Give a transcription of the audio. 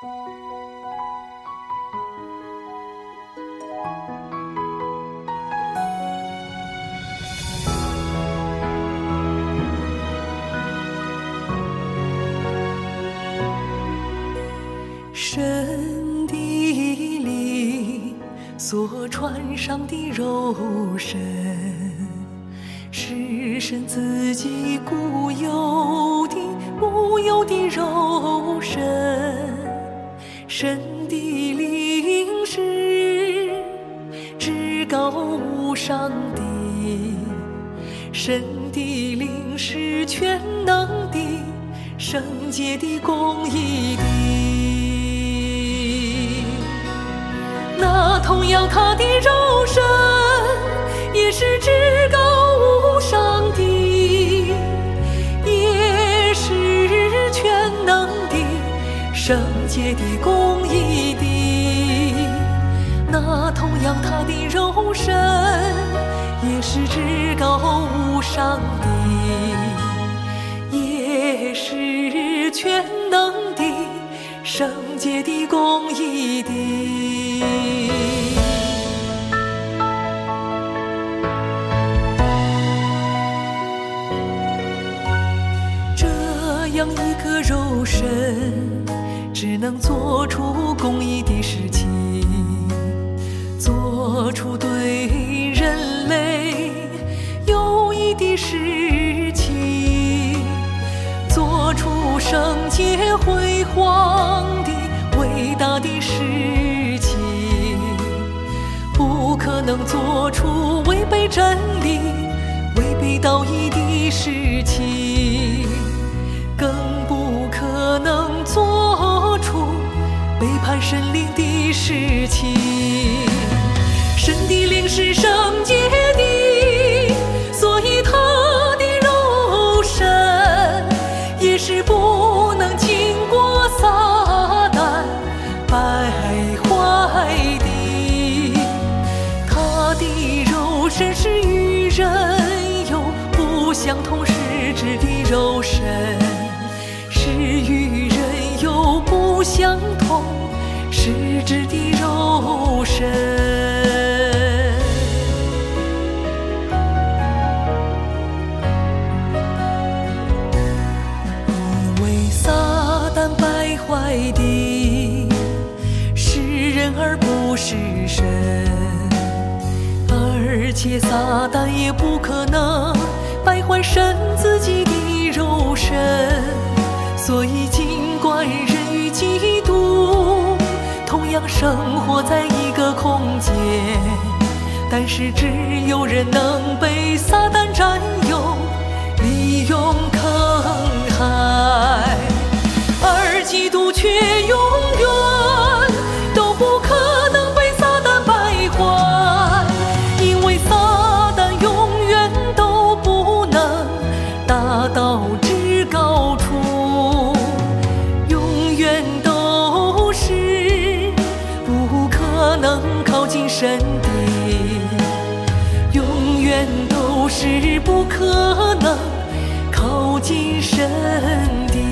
神的里所穿上的肉身，是神自己固有的、神的灵是至高无上的，神的灵是全能的、圣洁的、公义的。那同样，他的肉身也是至高无上的，也是全能的、圣洁的、公义的。那同样，他的肉身也是至高无上的，也是全能的、圣洁的、公义的。这样一个肉身，只能做出公益的事情，做出对人类有益的事情，做出圣洁辉煌的伟大的事情。不可能做出违背真理、违背道义的事情，背叛神灵的事情。神的灵是圣洁的，所以他的肉身也是不能经过撒旦败坏的。他的肉身是与人有不相同实质的肉身，是与人不相同实质的肉身。因为撒旦败坏的是人而不是神，而且撒旦也不可能败坏神自己的肉身。所以，样生活在一个空间，但是只有人能被神地，永远都是不可能靠近神地。